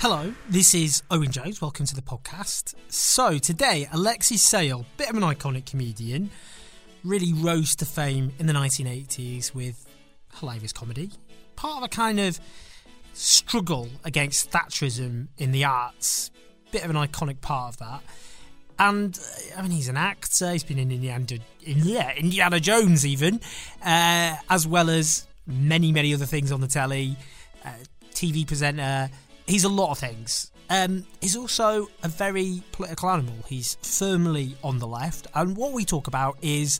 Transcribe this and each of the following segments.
Hello, this is Owen Jones. Welcome to the podcast. So, today, Alexei Sayle, bit of an iconic comedian, really rose to fame in the 1980s with hilarious comedy. Part of a kind of struggle against Thatcherism in the arts. Bit of an iconic part of that. And, I mean, he's an actor, he's been in Indiana, Indiana Jones even, uh, as well as many, many other things on the telly. Uh, TV presenter, he's a lot of things. Um, he's also a very political animal. He's firmly on the left, and what we talk about is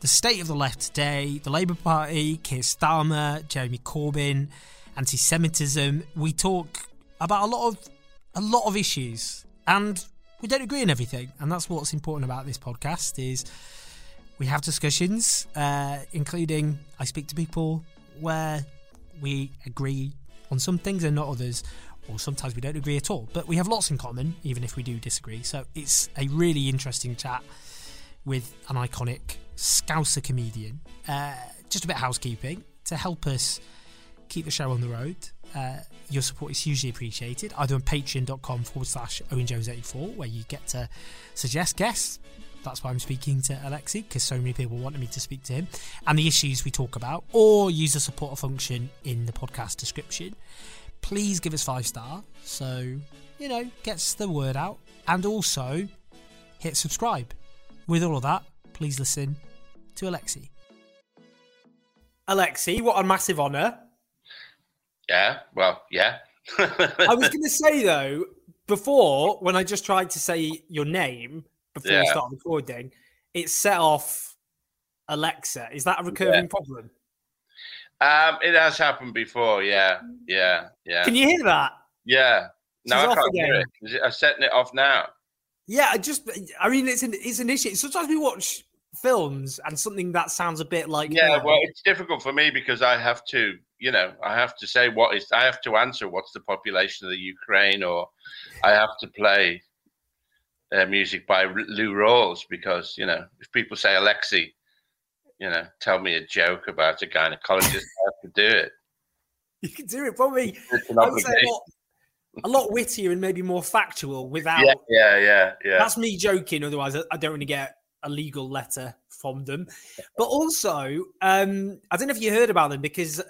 the state of the left today, the Labour Party, Keir Starmer, Jeremy Corbyn, anti-Semitism. We talk about a lot of a lot of issues, and we don't agree on everything, and that's what's important about this podcast. Is we have discussions, uh, including I speak to people where we agree on some things and not others or sometimes we don't agree at all. But we have lots in common, even if we do disagree. So it's a really interesting chat with an iconic Scouser comedian. Uh, just a bit of housekeeping to help us keep the show on the road. Uh, your support is hugely appreciated, either on patreon.com forward slash Owen Jones 84, where you get to suggest guests. That's why I'm speaking to Alexei, because so many people wanted me to speak to him, and the issues we talk about, or use the supporter function in the podcast description please give us five star. So you know gets the word out. And also hit subscribe. With all of that please listen to alexei alexei what a massive honor. Yeah well yeah. I was going to say though before when i just tried to say your name before yeah. we start recording it set off alexa. Is that a recurring yeah. problem um, it has happened before. Yeah, yeah, yeah. Can you hear that? Yeah. No, She's I can't again. hear it. I'm setting it off now. Yeah, I just. I mean, it's an it's an issue. Sometimes we watch films and something that sounds a bit like. Yeah, well, it's difficult for me because I have to, you know, I have to say what is. I have to answer what's the population of the Ukraine, or I have to play uh, music by Lou Rawls because you know if people say Alexei you know, tell me a joke about a gynecologist, I to do it. You can do it probably. I would say a lot, a lot wittier and maybe more factual without. Yeah, yeah, yeah, yeah. That's me joking. Otherwise, I don't really get a legal letter from them. But also, um, I don't know if you heard about them because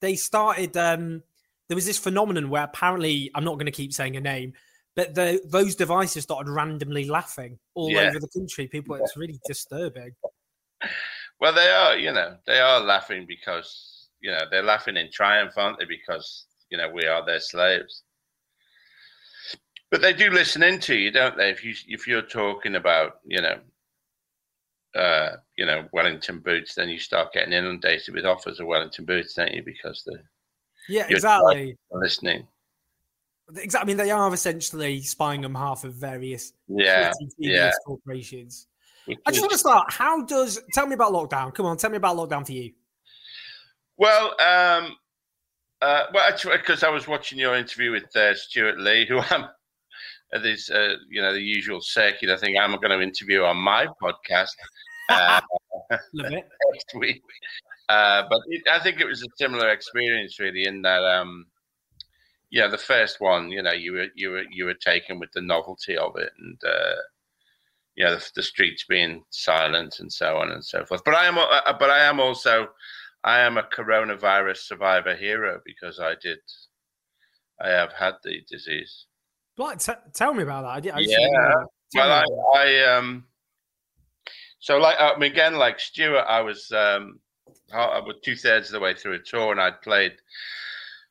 they started. Um, there was this phenomenon where apparently, I'm not going to keep saying a name, but the, those devices started randomly laughing all yeah. over the country. People, it's really disturbing. Well, they are, you know, they are laughing because, you know, they're laughing in triumph, aren't they? Because, you know, we are their slaves. But they do listen into you, don't they? If you if you're talking about, you know, uh, you know, Wellington boots, then you start getting inundated with offers of Wellington boots, don't you? Because the yeah, exactly listening. Exactly. I mean, they are essentially spying on behalf of various yeah, yeah. corporations. I just want to start. How does tell me about lockdown? Come on, tell me about lockdown for you. Well, um, uh, well, actually, because I was watching your interview with uh, Stewart Lee, who I'm at this, uh, you know, the usual circuit. I think I'm going to interview on my podcast uh, next week. Uh, but it, I think it was a similar experience, really, in that, um, yeah, the first one, you know, you were you were you were taken with the novelty of it, and uh, you know the, the, streets being silent and so on and so forth. But I am, uh, uh, but I am also, I am a coronavirus survivor hero because I did, I have had the disease. What? T- tell me about that. I, did, I yeah. Well, I, I, um, so like I mean, again, like Stewart, I was, um, I was two thirds of the way through a tour, and I'd played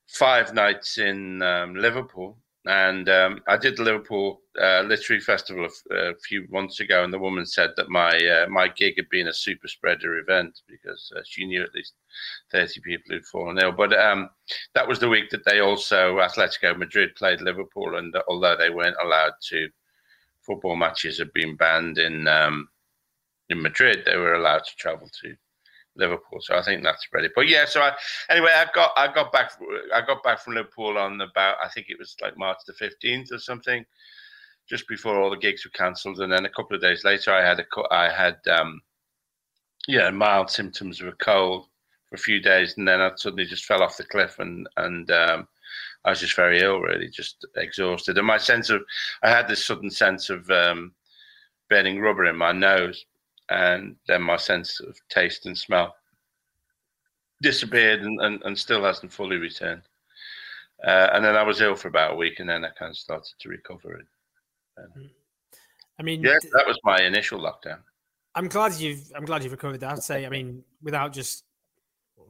five nights in um, Liverpool and um, I did the Liverpool uh, Literary Festival a, few months ago, and the woman said that my uh, my gig had been a super spreader event because uh, she knew at least thirty people who'd fallen ill. But um, that was the week that they also Atletico Madrid played Liverpool, and although they weren't allowed to, football matches had been banned in um, in Madrid. They were allowed to travel to Liverpool. So I think that's ready. But yeah, so I, anyway, I got I got back I got back from Liverpool on about I think it was like March the fifteenth or something, just before all the gigs were cancelled, and then a couple of days later, I had a I had um, yeah mild symptoms of a cold for a few days, and then I suddenly just fell off the cliff, and and um, I was just very ill, really, just exhausted, and my sense of I had this sudden sense of um, burning rubber in my nose and then my sense of taste and smell disappeared and, and, and still hasn't fully returned. Uh, and then I was ill for about a week, and then I kind of started to recover. It. I mean, yeah, that was my initial lockdown. I'm glad you've I'm glad you've recovered. that. I'd say, I mean, without just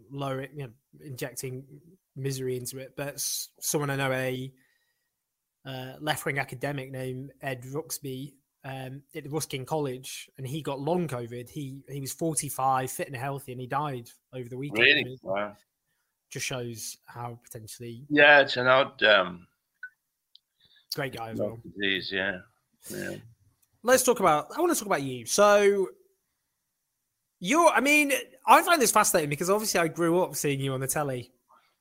lowering, you know, injecting misery into it, but someone I know, a uh, left wing academic named Ed Rooksby, um, at Ruskin College, and he got long COVID. He he was 45, fit and healthy, and he died over the weekend. Really? Wow. Just shows how potentially. Yeah, it's an odd. Um, great guy as well. Disease, yeah. yeah. Let's talk about. I want to talk about you. So, you're. I mean, I find this fascinating because obviously I grew up seeing you on the telly.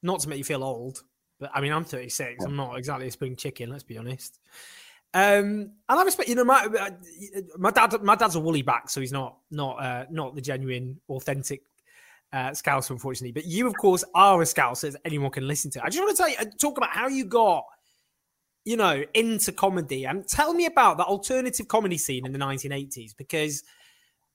Not to make you feel old, but I mean, I'm 36. Yeah. I'm not exactly a spring chicken. Let's be honest. Um, and I respect, you know, my uh, my dad, my dad's a woolly back, so he's not not uh, not the genuine, authentic uh, Scouser, unfortunately. But you, of course, are a Scouser, as anyone can listen to. I just want to tell you, uh, talk about how you got, you know, into comedy, and tell me about the alternative comedy scene in the 1980s because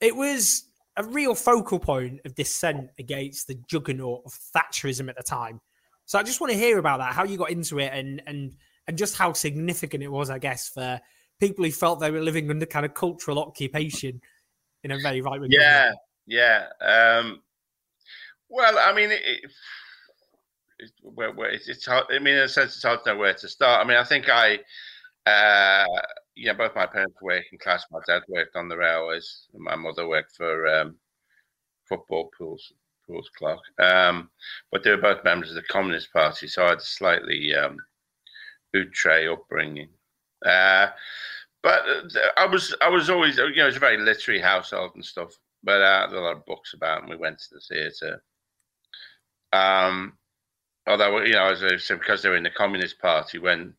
it was a real focal point of dissent against the juggernaut of Thatcherism at the time. So I just want to hear about that, how you got into it, and and and just how significant it was, I guess, for people who felt they were living under kind of cultural occupation in a very right wing. Yeah, yeah. Um, well, I mean, it, it, where it's, it's, hard. I mean, in a sense, it's hard to know where to start. I mean, I think I, uh, yeah, both my parents were working class. My dad worked on the railways. And my mother worked for um, football pools. Pools clock, um, but they were both members of the Communist Party, so I had a slightly um, outre upbringing. Uh, but uh, I was I was always you know it's a very literary household and stuff. But uh, I had a lot of books about, and we went to the theatre. Um, although you know, as I said, because they were in the Communist Party, when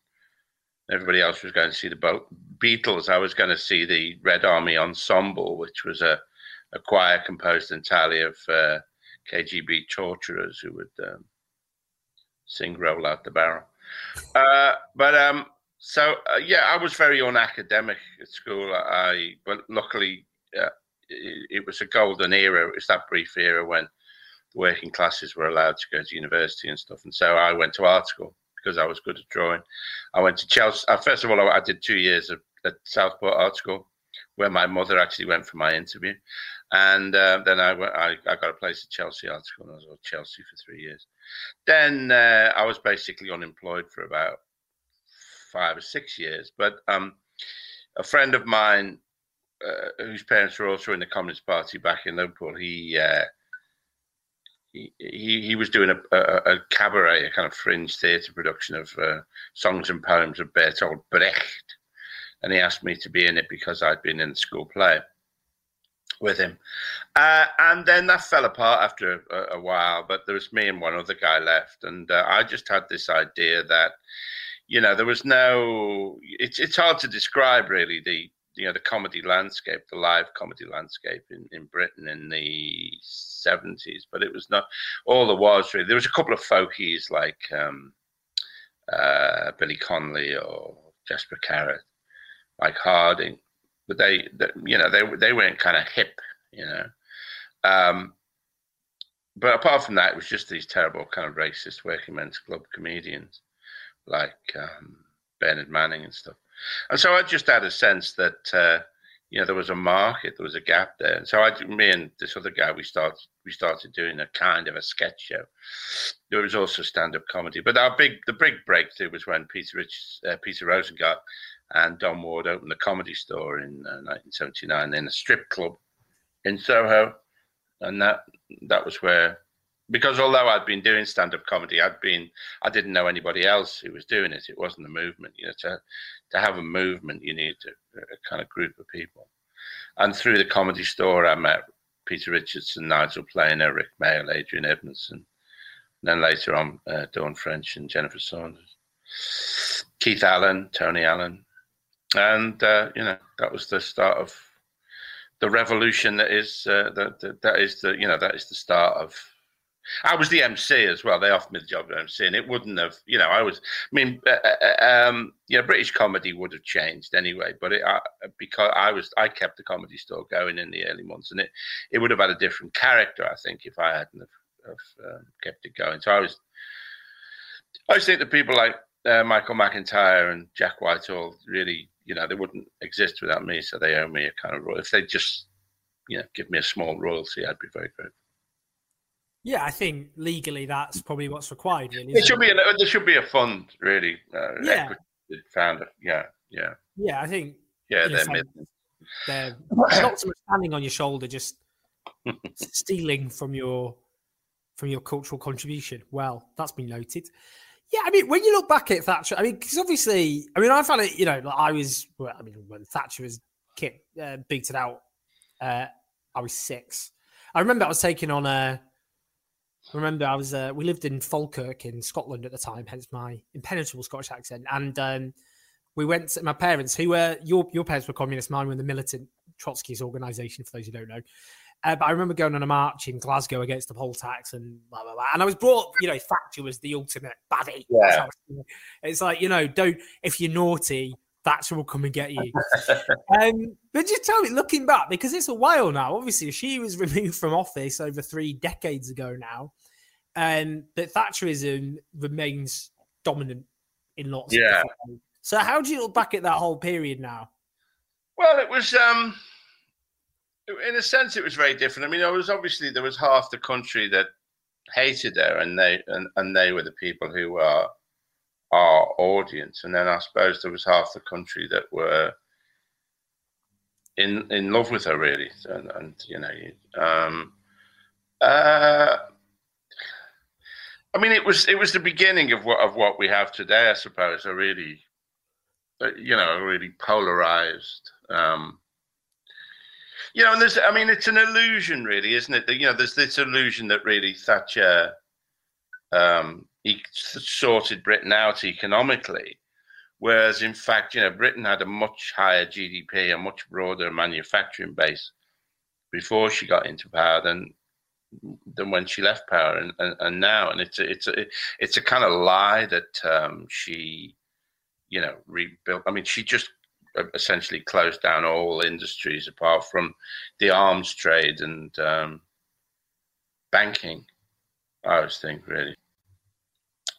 everybody else was going to see the Beatles, I was going to see the Red Army Ensemble, which was a, a choir composed entirely of uh, KGB torturers who would um, sing "Roll Out the Barrel." Uh, but um, so uh, yeah, I was very unacademic at school. I but luckily uh, it, it, was a golden era. It was that brief era when the working classes were allowed to go to university and stuff. And so I went to art school because I was good at drawing. I went to Chelsea. Uh, first of all, I, I did two years of, at Southport Art School, where my mother actually went for my interview. And uh, then I, went, I, I got a place at Chelsea Art School, and I was at Chelsea for three years. Then uh, I was basically unemployed for about five or six years. But um, a friend of mine, uh, whose parents were also in the Communist Party back in Liverpool, he uh, he, he, was doing a, a, a, cabaret, a kind of fringe theatre production of uh, songs and poems of Bertolt Brecht, and he asked me to be in it because I'd been in the school play with him. Uh, and then that fell apart after a, a, while, but there was me and one other guy left. And uh, I just had this idea that, you know, there was no, it's, it's hard to describe really the, you know, the comedy landscape, the live comedy landscape in, in Britain in the 70s, but it was not all there was really. There was a couple of folkies like um, uh, Billy Connolly or Jasper Carrott, Mike Harding but they, they you know, they they weren't kind of hip, you know. Um, but apart from that, it was just these terrible kind of racist working men's club comedians like um, Bernard Manning and stuff. And so I just had a sense that, uh, you know, there was a market, there was a gap there. And so I, me and this other guy, we started, we started doing a kind of a sketch show. There was also stand-up comedy, but our big, the big breakthrough was when Peter Rich, uh, Peter Rosengard and Don Ward opened the comedy store in uh, 1979 in a strip club in Soho, and that that was where because although I'd been doing stand-up comedy, I'd been I didn't know anybody else who was doing it. It wasn't a movement. You know, to to have a movement, you need to, a kind of group of people. And through the comedy store, I met Peter Richardson, Nigel Planer, Rik Mayall, Adrian Edmondson, and then later on uh, Dawn French and Jennifer Saunders, Keith Allen, Tony Allen, and uh, you know that was the start of the revolution that is uh, that, that that is the you know that is the start of I was the MC as well. They offered me the job of MC, and it wouldn't have, you know, I was. I mean, uh, uh, uh um, you know, British comedy would have changed anyway, but it, uh, because I was, I kept the comedy store going in the early months, and it, it would have had a different character, I think, if I hadn't have, have uh, kept it going. So I was, I think that people like uh, Michael McIntyre and Jack Whitehall really, you know, they wouldn't exist without me. So they owe me a kind of royalty. If they just, you know, give me a small royalty, I'd be very grateful. Yeah, I think legally that's probably what's required. Really, there should be a, there should be a fund, really. Uh, yeah, founder. Yeah, yeah, yeah. I think. Yeah, they're, know, they're not so much standing on your shoulder, just stealing from your from your cultural contribution. Well, that's been noted. Yeah, I mean, when you look back at Thatcher, I mean, because obviously, I mean, I found it. You know, like I was. Well, I mean, when Thatcher was kicked, uh, beaten out, uh, I was six. I remember I was taking on a remember I was uh, we lived in Falkirk in Scotland at the time, hence my impenetrable Scottish accent. And um, we went to my parents, who were your your parents were communist, mine were in the militant Trotskyist organisation. For those who don't know, uh, but I remember going on a march in Glasgow against the poll tax and blah blah blah. And I was brought, you know, Thatcher was the ultimate baddie. Yeah. It's like you know, don't if you're naughty, Thatcher will come and get you. um, but just tell me, looking back, because it's a while now. Obviously, she was removed from office over three decades ago now, and um, but Thatcherism remains dominant in lots. Yeah. So, how do you look back at that whole period now? Well, it was, um, in a sense, it was very different. I mean, there was obviously there was half the country that hated her, and they and, and they were the people who were our audience, and then I suppose there was half the country that were in in love with her really, and, and you know, um, uh, I mean, it was it was the beginning of what of what we have today, I suppose. A really, uh, you know, a really polarized. Um, you know, and there's, I mean, it's an illusion, really, isn't it? You know, there's this illusion that really Thatcher um, he sorted Britain out economically. Whereas, in fact, you know, Britain had a much higher GDP, a much broader manufacturing base before she got into power than than when she left power and, and, and now. And it's a, it's a it's a kind of lie that um, she, you know, rebuilt. I mean, she just essentially closed down all industries apart from the arms trade and um, banking. I was thinking really.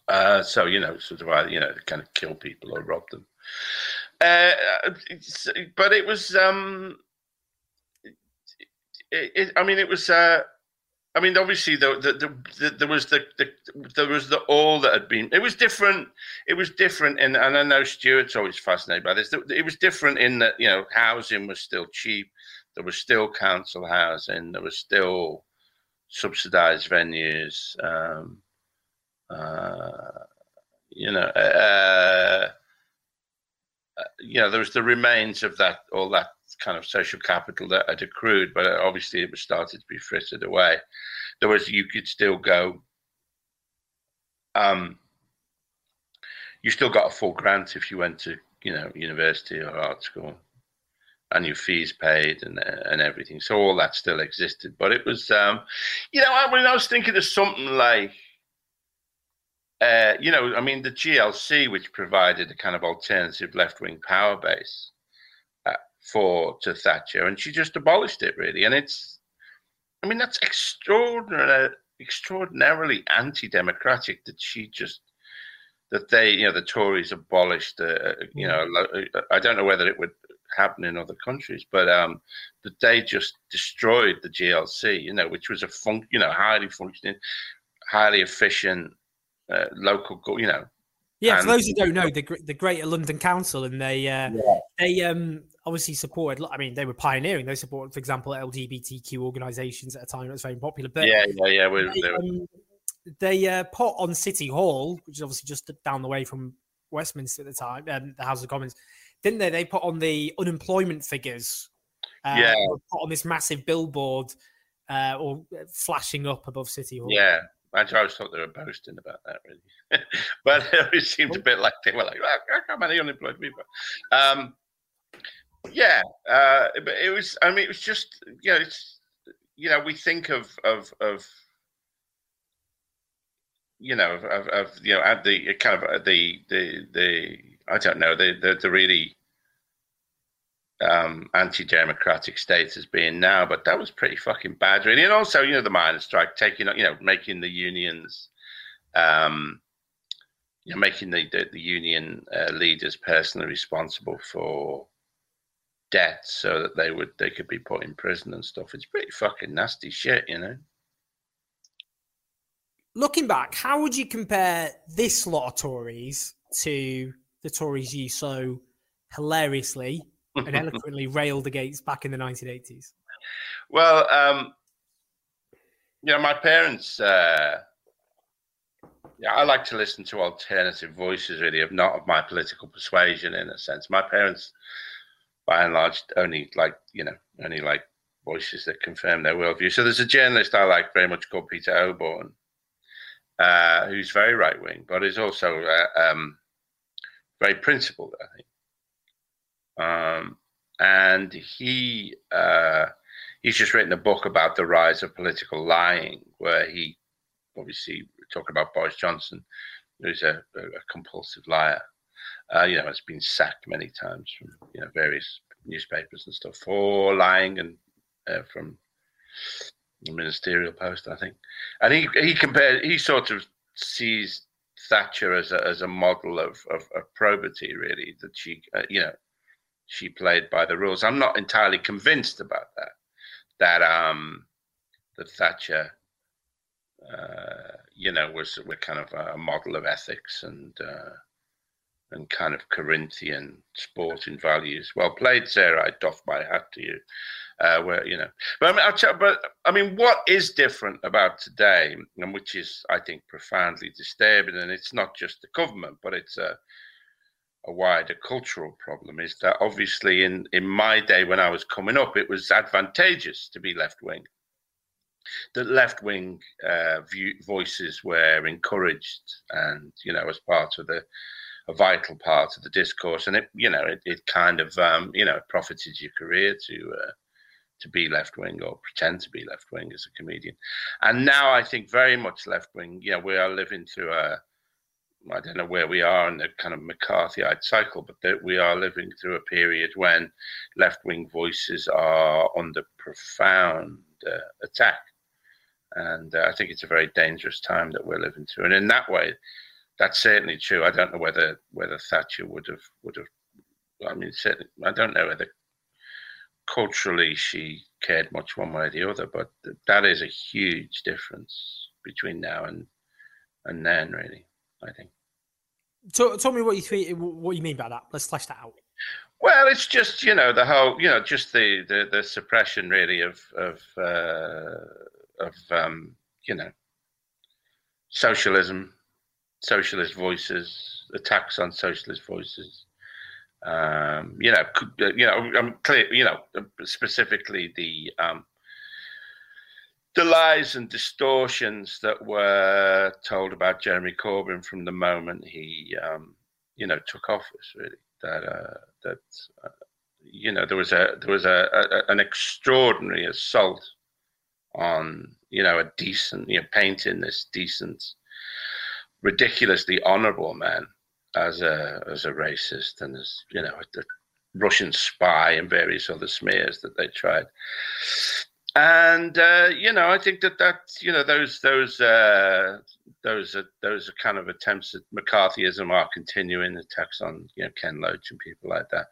Uh, so you know, sort of, uh, you know, kind of kill people or rob them. Uh, but it was, um, it, it, I mean, it was. Uh, I mean, obviously, the, the, the, the, there was the, the there was the all that had been. It was different. It was different, in, and I know Stewart's always fascinated by this. It was different in that you know housing was still cheap. There was still council housing. There was still subsidised venues. Um, uh, you know, uh, you know, there was the remains of that, all that kind of social capital that had accrued, but obviously it was started to be frittered away. There was, you could still go, um, you still got a full grant if you went to, you know, university or art school and your fees paid and and everything. So all that still existed, but it was, um, you know, I mean, I was thinking of something like uh, you know, I mean, the GLC, which provided a kind of alternative left wing power base uh, for to Thatcher, and she just abolished it really. And it's, I mean, that's extraordinary, extraordinarily anti democratic that she just, that they, you know, the Tories abolished, uh, uh you know, I don't know whether it would happen in other countries. But um, that they just destroyed the GLC, you know, which was a fun, you know, highly functioning, highly efficient uh, local, you know. Yeah, for those who don't know, the the Greater London Council, and they uh, yeah. they um obviously supported. I mean, they were pioneering. They supported, for example, LGBTQ organisations at a time that was very popular. But yeah, yeah, yeah. We, they, um, they uh, put on City Hall, which is obviously just down the way from Westminster at the time, um, the House of Commons, didn't they? They put on the unemployment figures. Uh, yeah. Put on this massive billboard uh, or flashing up above City Hall. Yeah. I always thought they were boasting about that, really. but it seemed a bit like they were like, oh, how many unemployed people? Um, yeah, uh, but it was. I mean, it was just you know, it's you know, we think of of of you know, of, of you know, at the kind of uh, the the the I don't know the the, the really um, anti-democratic state as being now, but that was pretty fucking bad, really. And also, you know, the miners' strike taking, you know, making the unions, um, you know, making the the, the union uh, leaders personally responsible for deaths, so that they would they could be put in prison and stuff. It's pretty fucking nasty shit, you know looking back, how would you compare this lot of Tories to the Tories you so hilariously and eloquently railed against back in the 1980s? Well, um, you know, my parents, uh, yeah, I like to listen to alternative voices, really, of not of my political persuasion, in a sense. My parents, by and large, only like, you know, only like voices that confirm their worldview. So there's a journalist I like very much called Peter Oborne, uh, who's very right wing, but is also uh, um, very principled, I think. Um, and he uh, he's just written a book about the rise of political lying, where he obviously talking about Boris Johnson, who's a, a, compulsive liar. Uh, you know, has been sacked many times from you know various newspapers and stuff for lying and uh, from the ministerial post, I think. And he he compared he sort of sees Thatcher as a as a model of of, of probity, really. That she uh, you know she played by the rules. I'm not entirely convinced about that. That um that Thatcher. Uh, you know, was was kind of a model of ethics and uh, and kind of Corinthian sporting values. Well played, Sarah. I doff my hat to you uh, where you know. But I mean, I'll but I mean, what is different about today, and which is, I think, profoundly disturbing, and it's not just the government, but it's a a wider cultural problem, is that obviously in in my day when I was coming up, it was advantageous to be left wing. The left wing uh, voices were encouraged, and you know, as part of the a vital part of the discourse, and it you know it, it kind of um, you know profited your career to uh, to be left wing or pretend to be left wing as a comedian. And now I think very much left wing. Yeah, we are living through a I don't know where we are in the kind of McCarthyite cycle, but that we are living through a period when left wing voices are under profound uh, attack. And uh, I think it's a very dangerous time that we're living through. And in that way, that's certainly true. I don't know whether whether Thatcher would have would have. I mean, certainly, I don't know whether culturally she cared much one way or the other, but that is a huge difference between now and and then, really. I think. So, tell me what you what you mean by that. Let's flesh that out. Well, it's just you know the whole you know just the the, the suppression really of of uh, of um, you know socialism, socialist voices, attacks on socialist voices, um, you know, you know, I'm clear, you know, specifically the um, the lies and distortions that were told about Jeremy Corbyn from the moment he, um, you know, took office. Really, that uh, that uh, you know there was a there was a, a, an extraordinary assault on you know a decent, you know, painting this decent, ridiculously honourable man as a as a racist and as you know a Russian spy and various other smears that they tried. And uh, you know, I think that that you know those those uh, those are those are kind of attempts at McCarthyism are continuing attacks on you know Ken Loach and people like that.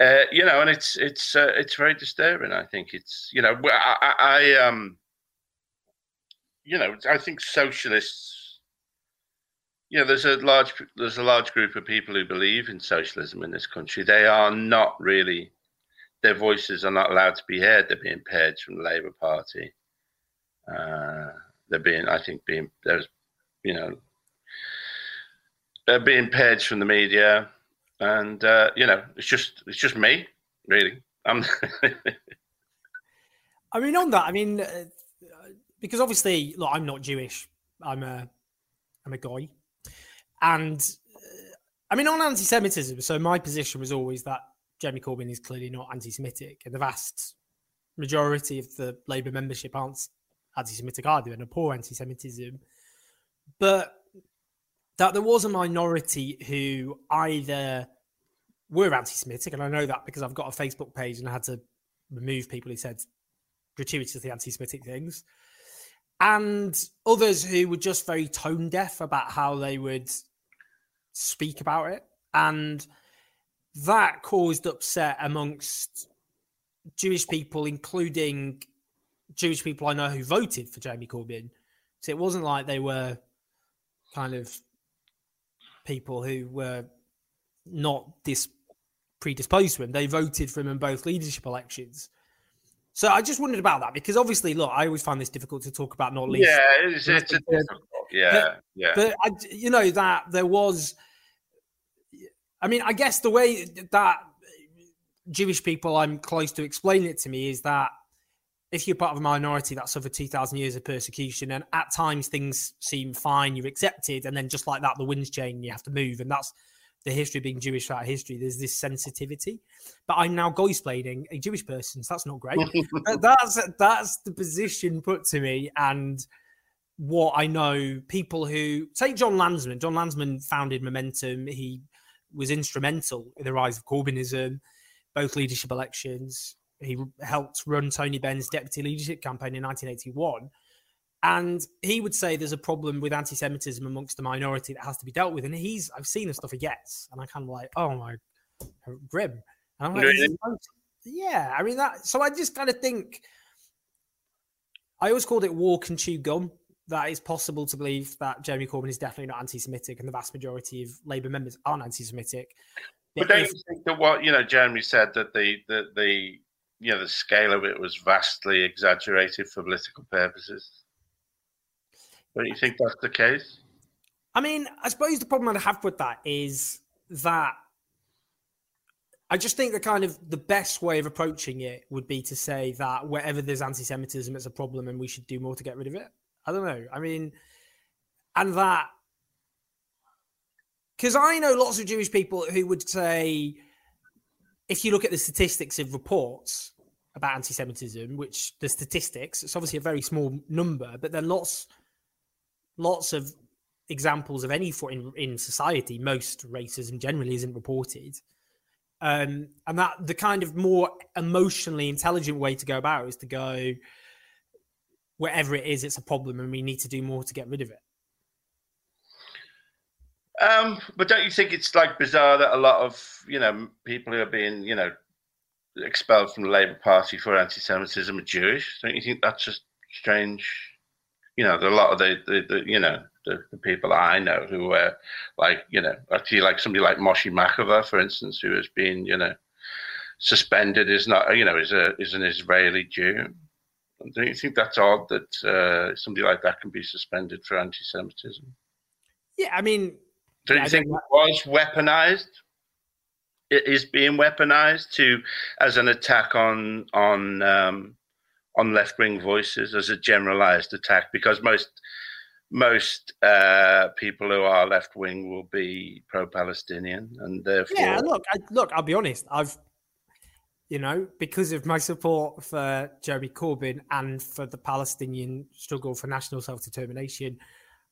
Uh, you know, and it's it's uh, it's very disturbing. I think it's you know I, I um you know I think socialists you know there's a large there's a large group of people who believe in socialism in this country. They are not really their voices are not allowed to be heard. They're being purged from the Labour Party. Uh, they're being, I think, being there's, you know, they're being purged from the media, and uh, you know, it's just it's just me, really. I'm. I mean, on that, I mean, uh, because obviously, look, I'm not Jewish. I'm a, I'm a guy, and uh, I mean, on anti-Semitism. So my position was always that Jeremy Corbyn is clearly not anti-Semitic, and the vast majority of the Labour membership aren't anti-Semitic either, and a poor anti-Semitism. But that there was a minority who either were anti-Semitic, and I know that because I've got a Facebook page and I had to remove people who said gratuitously anti-Semitic things, and others who were just very tone deaf about how they would speak about it, and that caused upset amongst Jewish people, including Jewish people I know who voted for Jeremy Corbyn. So it wasn't like they were kind of people who were not this predisposed to him. They voted for him in both leadership elections. So I just wondered about that because obviously, look, I always find this difficult to talk about, not least. Yeah, it's, it's difficult. Yeah, but, yeah. But I, you know that there was I mean, I guess the way that Jewish people I'm close to explain it to me is that if you're part of a minority that suffered 2,000 years of persecution and at times things seem fine, you're accepted, and then just like that, the winds change, you have to move. And that's the history of being Jewish throughout history. There's this sensitivity. But I'm now explaining a Jewish person, so that's not great. but that's that's the position put to me. And what I know, people who take Jon Lansman, Jon Lansman founded Momentum. He was instrumental in the rise of Corbynism, both leadership elections. He helped run Tony Benn's deputy leadership campaign in 1981. And he would say there's a problem with anti Semitism amongst the minority that has to be dealt with. And he's, I've seen the stuff he gets, and I kind of like, oh my, grim. And I'm like, really? yeah, I mean, that, so I just kind of think, I always called it walk and chew gum that it's possible to believe that Jeremy Corbyn is definitely not anti-Semitic, and the vast majority of Labour members aren't anti-Semitic. But, but don't if, you think that what you know, Jeremy said that the the the you know the scale of it was vastly exaggerated for political purposes? Don't you think that's the case? I mean, I suppose the problem I have with that is that I just think the kind of the best way of approaching it would be to say that wherever there's anti-Semitism, it's a problem, and we should do more to get rid of it. I don't know. I mean, and that because I know lots of Jewish people who would say, if you look at the statistics of reports about anti-Semitism, which the statistics, it's obviously a very small number, but there are lots, lots of examples of any in in society. Most racism generally isn't reported, um, and that the kind of more emotionally intelligent way to go about is to go wherever it is, it's a problem, and we need to do more to get rid of it. Um, but don't you think it's like bizarre that a lot of you know people who are being you know expelled from the Labour Party for anti-Semitism are Jewish? Don't you think that's just strange? You know, a lot of the, the, the you know the, the, people I know who were like you know actually like somebody like Moshé Machover, for instance, who has been you know suspended is not you know is a is an Israeli Jew. Don't you think that's odd that uh, somebody like that can be suspended for anti-Semitism? Yeah, I mean, don't yeah, you think it was weaponized? It is being weaponized to as an attack on on um, on left wing voices as a generalized attack because most most uh, people who are left wing will be pro Palestinian and therefore yeah. Look, I, look, I'll be honest. I've you know, because of my support for Jeremy Corbyn and for the Palestinian struggle for national self determination,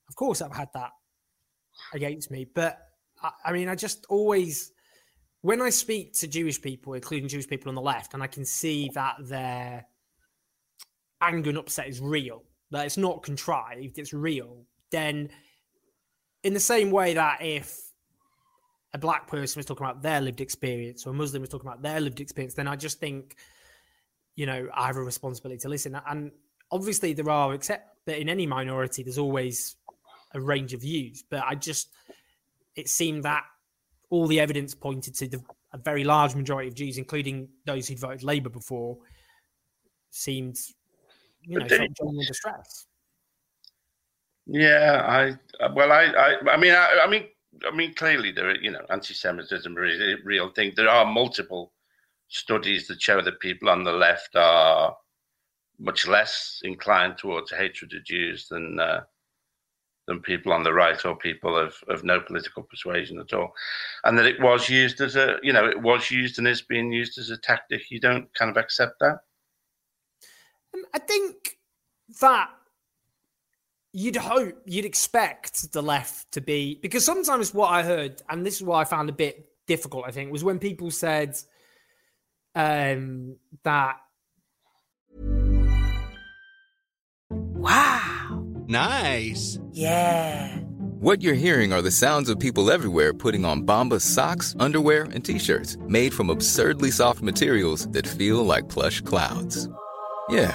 of course, I've had that against me. But I, I, mean, I just always, when I speak to Jewish people, including Jewish people on the left, and I can see that their anger and upset is real, that it's not contrived, it's real, then in the same way that if a black person was talking about their lived experience or a Muslim was talking about their lived experience, then I just think, you know, I have a responsibility to listen. And obviously, there are, except that in any minority, there's always a range of views. But I just, it seemed that all the evidence pointed to the, a very large majority of Jews, including those who'd voted Labour before, seemed, you know, felt genuine distress. Yeah, I well, I, I, I mean, I, I mean, I mean, clearly there, are, you know, anti-Semitism is a real thing. There are multiple studies that show that people on the left are much less inclined towards hatred of Jews than uh, than people on the right or people of, of no political persuasion at all, and that it was used as a, you know, it was used and is being used as a tactic. You don't kind of accept that. Um, I think that you'd hope, you'd expect the left to be because sometimes what I heard, and this is what I found a bit difficult, I think, was when people said um, that. Wow. Nice. Yeah. What you're hearing are the sounds of people everywhere putting on Bombas socks, underwear, and t-shirts made from absurdly soft materials that feel like plush clouds. Yeah,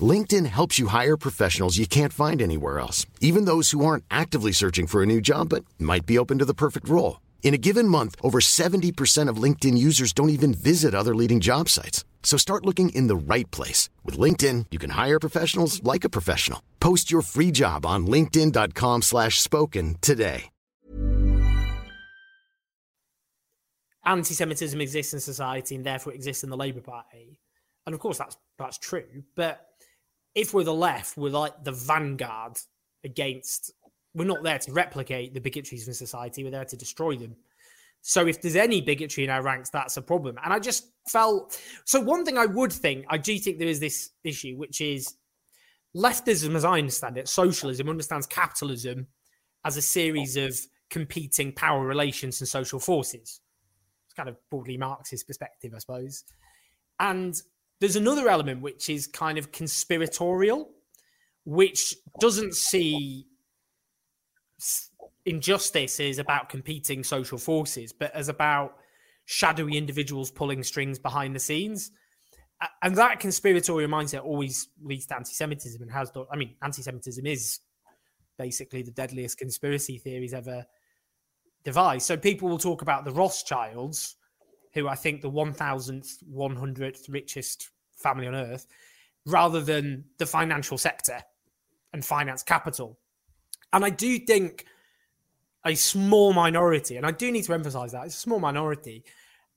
LinkedIn helps you hire professionals you can't find anywhere else, even those who aren't actively searching for a new job but might be open to the perfect role. In a given month, over 70% of LinkedIn users don't even visit other leading job sites. So start looking in the right place. With LinkedIn, you can hire professionals like a professional. Post your free job on linkedin.com slash spoken today. Anti-Semitism exists in society and therefore exists in the Labour Party. And of course that's that's true. But if we're the left, we're like the vanguard against. We're not there to replicate the bigotries in society. We're there to destroy them. So if there's any bigotry in our ranks, that's a problem. And I just felt so. One thing I would think, I do think there is this issue, which is leftism, as I understand it, socialism understands capitalism as a series of competing power relations and social forces. It's kind of broadly Marxist perspective, I suppose. And there's another element which is kind of conspiratorial, which doesn't see injustice as about competing social forces, but as about shadowy individuals pulling strings behind the scenes. And that conspiratorial mindset always leads to anti-Semitism and has done. I mean, anti-Semitism is basically the deadliest conspiracy theories ever devised. So people will talk about the Rothschilds who I think the 1,000th, 100th richest family on earth, rather than the financial sector and finance capital. And I do think a small minority, and I do need to emphasize that, it's a small minority,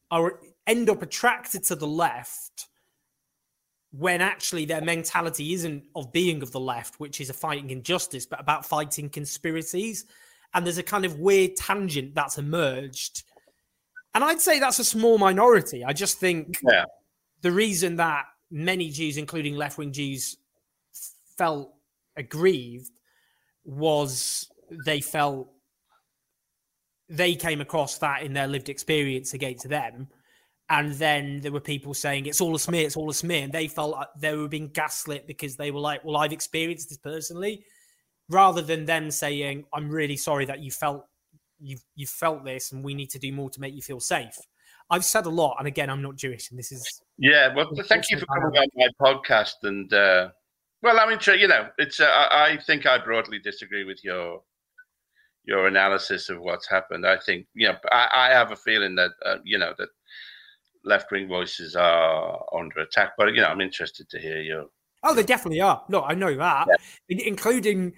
are end up attracted to the left when actually their mentality isn't of being of the left, which is a fighting injustice, but about fighting conspiracies. And there's a kind of weird tangent that's emerged and I'd say that's a small minority. I just think yeah. the reason that many Jews, including left wing Jews, felt aggrieved was they felt they came across that in their lived experience against them. And then there were people saying it's all a smear, it's all a smear. And they felt like they were being gaslit because they were like, well, I've experienced this personally, rather than them saying, I'm really sorry that you felt you've you've felt this, and we need to do more to make you feel safe. I've said a lot, and again, I'm not Jewish, and this is yeah. Well, thank you for coming on my podcast, and uh, well, I mean, you know, it's uh, I, I think I broadly disagree with your your analysis of what's happened. I think you know, I, I have a feeling that uh, you know that left wing voices are under attack, but you know, I'm interested to hear your. Oh, they definitely are. No, I know that, yeah. including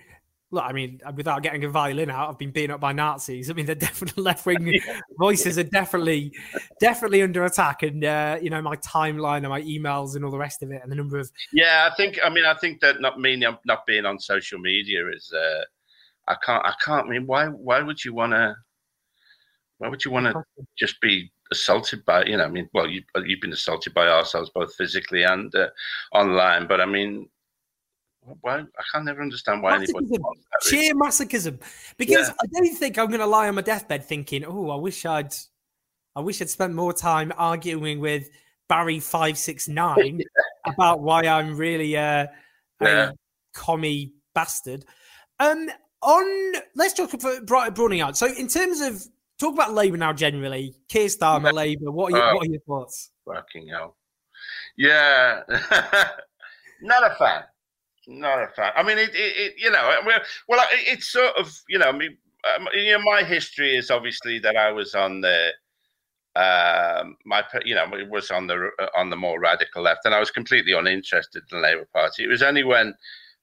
look, I mean, without getting a violin out, I've been beaten up by Nazis. I mean, the definitely left wing yeah. voices are definitely, definitely under attack. And uh, you know, my timeline and my emails and all the rest of it, and the number of yeah, I think. I mean, I think that not me not being on social media is. Uh, I can't. I can't. I mean, why? Why would you want to? Why would you want to just be assaulted by you know I mean well you you've been assaulted by ourselves both physically and uh, online but I mean why I can't never understand why anybody wants that, sheer masochism because yeah. I don't think I'm going to lie on my deathbed thinking oh I wish I'd I wish I'd spent more time arguing with Barry five six nine about why I'm really uh, yeah. a commie bastard. Um, on let's talk about Browning out. So in terms of talk about Labour now generally, Keir Starmer. Labour. What are, your, uh, what are your thoughts? Fucking hell. Yeah, not a fan. Not a fan. I mean, it, it, it you know, well, it's sort of, you know, I mean, um, you know, my history is obviously that I was on the, um, my, you know, it was on the on the more radical left, and I was completely uninterested in the Labour Party. It was only when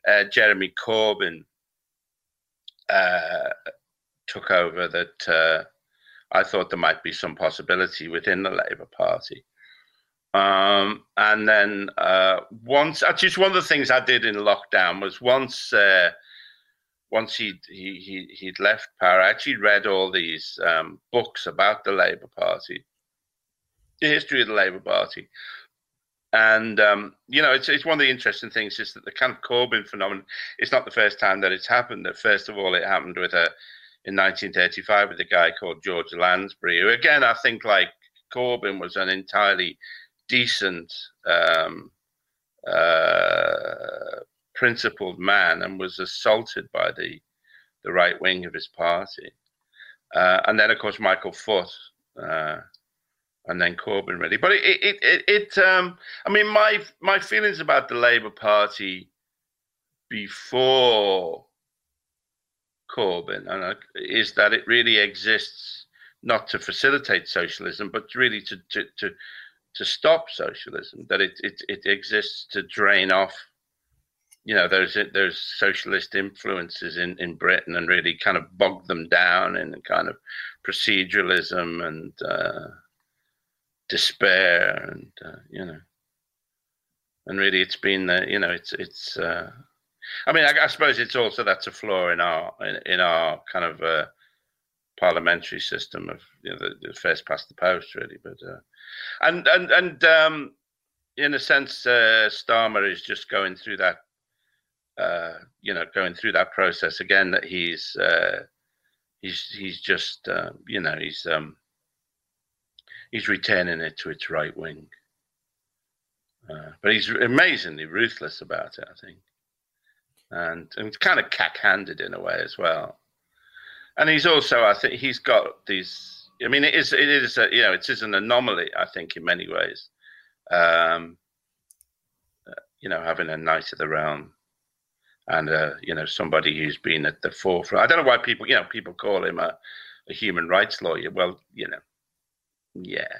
uh, Jeremy Corbyn uh, took over that uh, I thought there might be some possibility within the Labour Party. Um, and then uh, once, just one of the things I did in lockdown was once, uh, once he'd, he, he, he'd left power, I actually read all these um, books about the Labour Party, the history of the Labour Party. And um, you know, it's it's one of the interesting things is that the of Corbyn phenomenon. It's not the first time that it's happened. That first of all, it happened with a in 1935 with a guy called George Lansbury, who again I think like Corbyn was an entirely decent, um, uh, principled man and was assaulted by the the right wing of his party. Uh, and then, of course, Michael Foot, uh, and then Corbyn, really. But it, it, it, it, um, I mean, my my feelings about the Labour Party before Corbyn and is that it really exists not to facilitate socialism, but really to to to to stop socialism. That it it, it exists to drain off, you know, those those socialist influences in in Britain and really kind of bog them down in kind of proceduralism and uh, despair and uh, you know, and really it's been uh, you know it's it's. Uh, I mean, I, I, suppose it's also that's a flaw in our in, in our kind of uh, parliamentary system of you know the, the, first past the post, really. But uh, and and and um, in a sense, uh, Starmer is just going through that, uh, you know, going through that process again. That he's uh, he's he's just uh, you know he's um, he's returning it to its right wing. Uh, but he's amazingly ruthless about it, I think, and and kind of cack-handed in a way as well. And he's also, I think, he's got these I mean, it is it is a, you know it is an anomaly. I think in many ways, um, you know, having a knight of the realm and uh, you know somebody who's been at the forefront. I don't know why people you know people call him a, a human rights lawyer. Well, you know, yeah,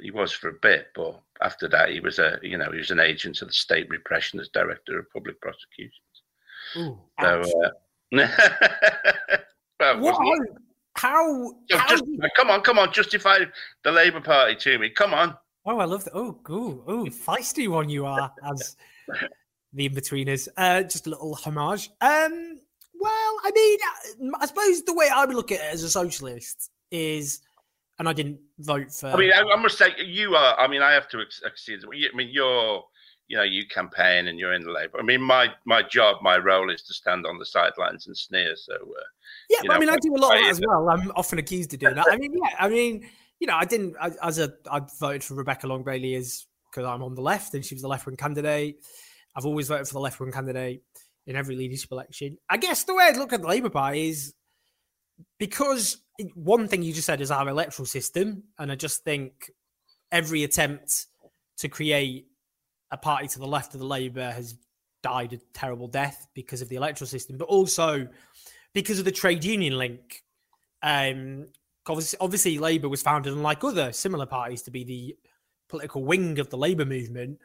he was for a bit, but after that he was a you know he was an agent of the state repression as director of public prosecutions. Ooh, so. Uh, what, how? how just, you... Come on, come on, justify the Labour Party to me. Come on. Oh, I love that. Oh, ooh, ooh, feisty one you are as the Inbetweeners. Uh, just a little homage. Um, well, I mean, I suppose the way I would look at it as a socialist is, and I didn't vote for. I mean, I, I must say, you are. I mean, I have to accede. I mean, you're you know you campaign and you're in the labor. I mean, my my job, my role is to stand on the sidelines and sneer. So uh, yeah, know, I mean, I do a lot of that as well. I'm often accused of doing that. I mean, yeah, I mean, you know, I didn't I, as a I voted for Rebecca Long Bailey as because I'm on the left and she was the left wing candidate. I've always voted for the left wing candidate in every leadership election. I guess the way I look at the Labour Party is because one thing you just said is our electoral system, and I just think every attempt to create a party to the left of the Labour has died a terrible death because of the electoral system, but also because of the trade union link. Um, obviously, Labour was founded, unlike other similar parties, to be the political wing of the Labour movement,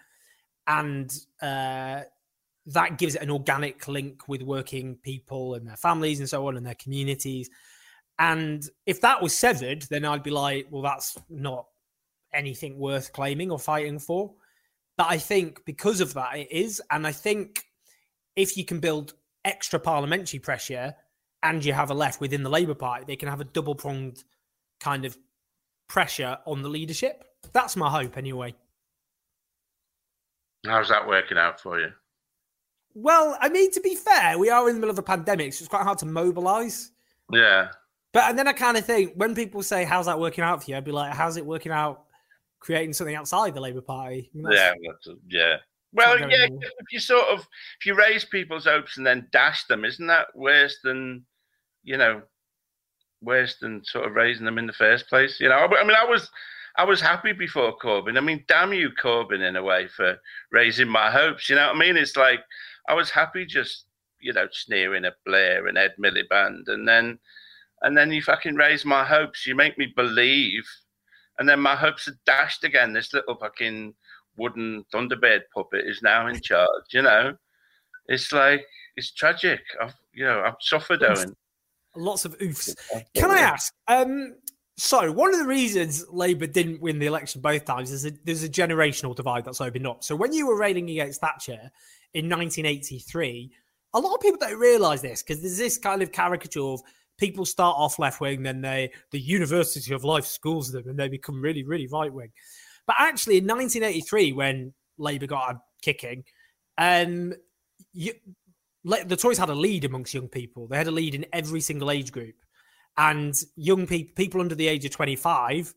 and uh, that gives it an organic link with working people and their families and so on and their communities. And if that was severed, then I'd be like, well, that's not anything worth claiming or fighting for. But I think because of that, it is. And I think if you can build extra parliamentary pressure and you have a left within the Labour Party, they can have a double pronged kind of pressure on the leadership. That's my hope, anyway. How's that working out for you? Well, I mean, to be fair, we are in the middle of a pandemic, so it's quite hard to mobilize. Yeah. But and then I kind of think when people say, "How's that working out for you?" I'd be like, "How's it working out creating something outside the Labour Party?" I mean, yeah, yeah. Well, yeah. On. If you sort of if you raise people's hopes and then dash them, isn't that worse than you know worse than sort of raising them in the first place? You know, I mean, I was I was happy before Corbyn. I mean, damn you, Corbyn, in a way for raising my hopes. You know what I mean? It's like I was happy just you know sneering at Blair and Ed Miliband, and then and then you fucking raise my hopes. You make me believe, and then my hopes are dashed again. This little fucking wooden Thunderbird puppet is now in charge. You know, it's like it's tragic. I've you know I've suffered, Owen. Lots of oofs. Can I ask? Um, so one of the reasons Labour didn't win the election both times is a, there's a generational divide that's opened up. So when you were railing against Thatcher in 1983, a lot of people don't realise this because there's this kind of caricature of people start off left wing, then they the University of Life schools them, and they become really, really right wing. But actually, in 1983, when Labour got a kicking, um, you, the Tories had a lead amongst young people. They had a lead in every single age group, and young people, people under the age of 25,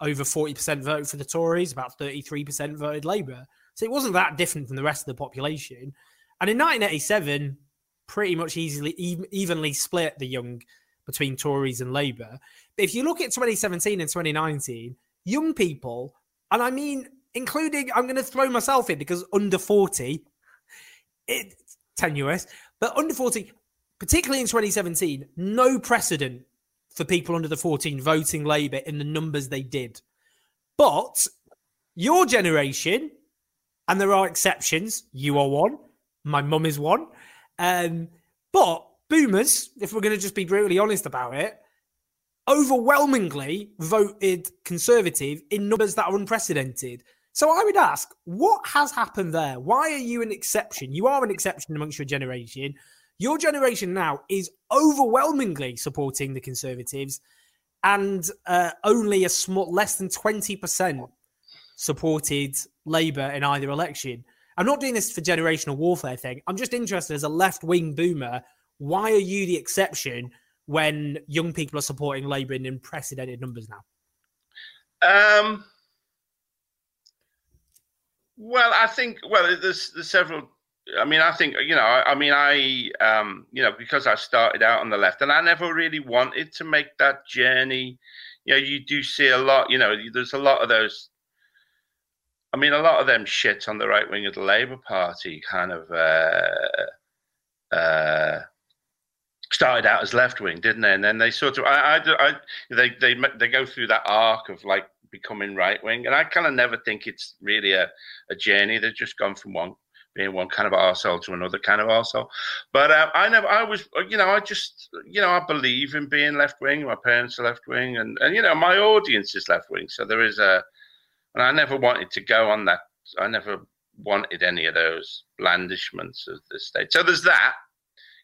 over 40% voted for the Tories, about 33% voted Labour. So it wasn't that different from the rest of the population. And in 1987, pretty much easily evenly split the young between Tories and Labour. But if you look at 2017 and 2019, young people, and I mean, including, I'm going to throw myself in because under 40, it's tenuous, but under 40, particularly in 2017, no precedent for people under the 14 voting Labour in the numbers they did. But your generation, and there are exceptions, you are one, my mum is one, um, but boomers, if we're going to just be brutally honest about it, overwhelmingly voted Conservative in numbers that are unprecedented. So I would ask, what has happened there? Why are you an exception? You are an exception amongst your generation. Your generation now is overwhelmingly supporting the Conservatives, and uh, only a small, less than twenty percent supported Labour in either election. I'm not doing this for generational warfare thing. I'm just interested as a left wing boomer. Why are you the exception when young people are supporting Labour in unprecedented numbers now? Um. Well, I think well, there's there's several. I mean, I think you know. I, I mean, I um, you know, because I started out on the left, and I never really wanted to make that journey. You know, you do see a lot. You know, there's a lot of those I mean, a lot of them shit on the right wing of the Labour Party kind of uh, uh, started out as left wing, didn't they? And then they sort of, I, I, I, they, they, they go through that arc of like becoming right wing, and I kind of never think it's really a, a journey. They've just gone from one being one kind of arsehole to another kind of arsehole. But uh, I never, I was, you know, I just, you know, I believe in being left wing. My parents are left wing, and and you know, my audience is left wing, so there is a and I never wanted to go on that. I never wanted any of those blandishments of the state. So there's that.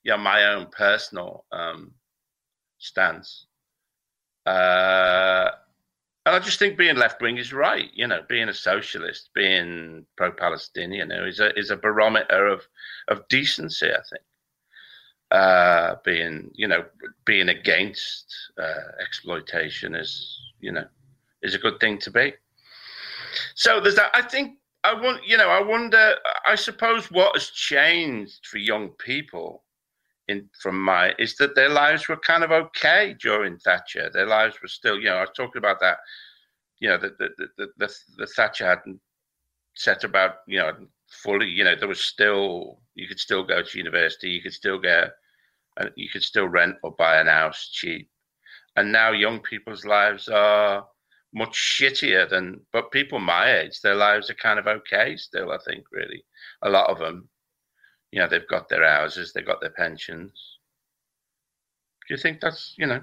Yeah, my own personal um, stance. Uh, and I just think being left wing is right. You know, being a socialist, being pro Palestinian, you know, is a is a barometer of of decency. I think. Uh, being you know being against uh, exploitation is you know is a good thing to be. So there's that. I think I want, you know, I wonder. I suppose what has changed for young people in from my is that their lives were kind of okay during Thatcher. Their lives were still, you know, I was talking about that. You know, the the the, the, the Thatcher hadn't set about, you know, fully. You know, there was still you could still go to university. You could still get, you could still rent or buy an house cheap. And now young people's lives are much shittier than, but people my age, their lives are kind of okay still, I think, really. A lot of them, you know, they've got their houses, they've got their pensions. Do you think that's, you know?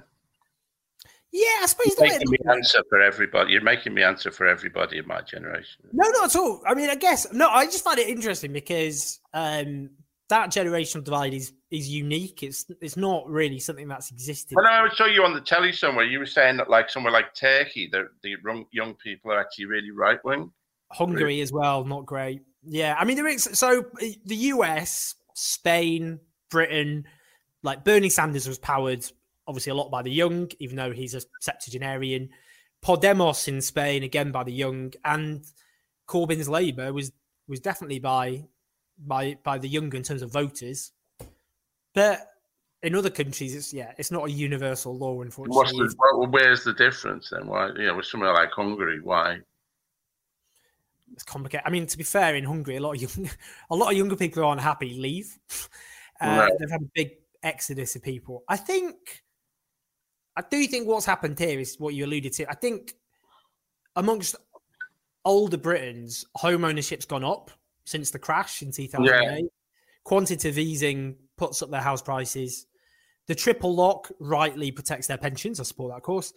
Yeah, I suppose you're making me answer for everybody. You're making me answer for everybody in my generation. No, not at all. I mean, I guess no. I just find it interesting because um, that generational divide is is unique. It's it's not really something that's existed. Well, no, I saw you on the telly somewhere. You were saying that, like somewhere like Turkey, the the young people are actually really right wing. Hungary really? as well, not great. Yeah, I mean there is so eh, the US, Spain, Britain, like Bernie Sanders was powered obviously a lot by the young, even though he's a septuagenarian. Podemos in Spain again by the young, and Corbyn's Labour was was definitely by by by the younger in terms of voters. But in other countries, it's yeah, it's not a universal law. Unfortunately, the, well, where's the difference then? Why you know, with somewhere like Hungary, why? It's complicated. I mean, to be fair, in Hungary, a lot of young, a lot of younger people who aren't happy leave. Uh, They've had a big exodus of people. I think, I do think what's happened here is what you alluded to. I think amongst older Britons, home ownership's gone up since the crash in 2008. Yeah. Quantitative easing puts up their house prices. The triple lock rightly protects their pensions. I support that, of course.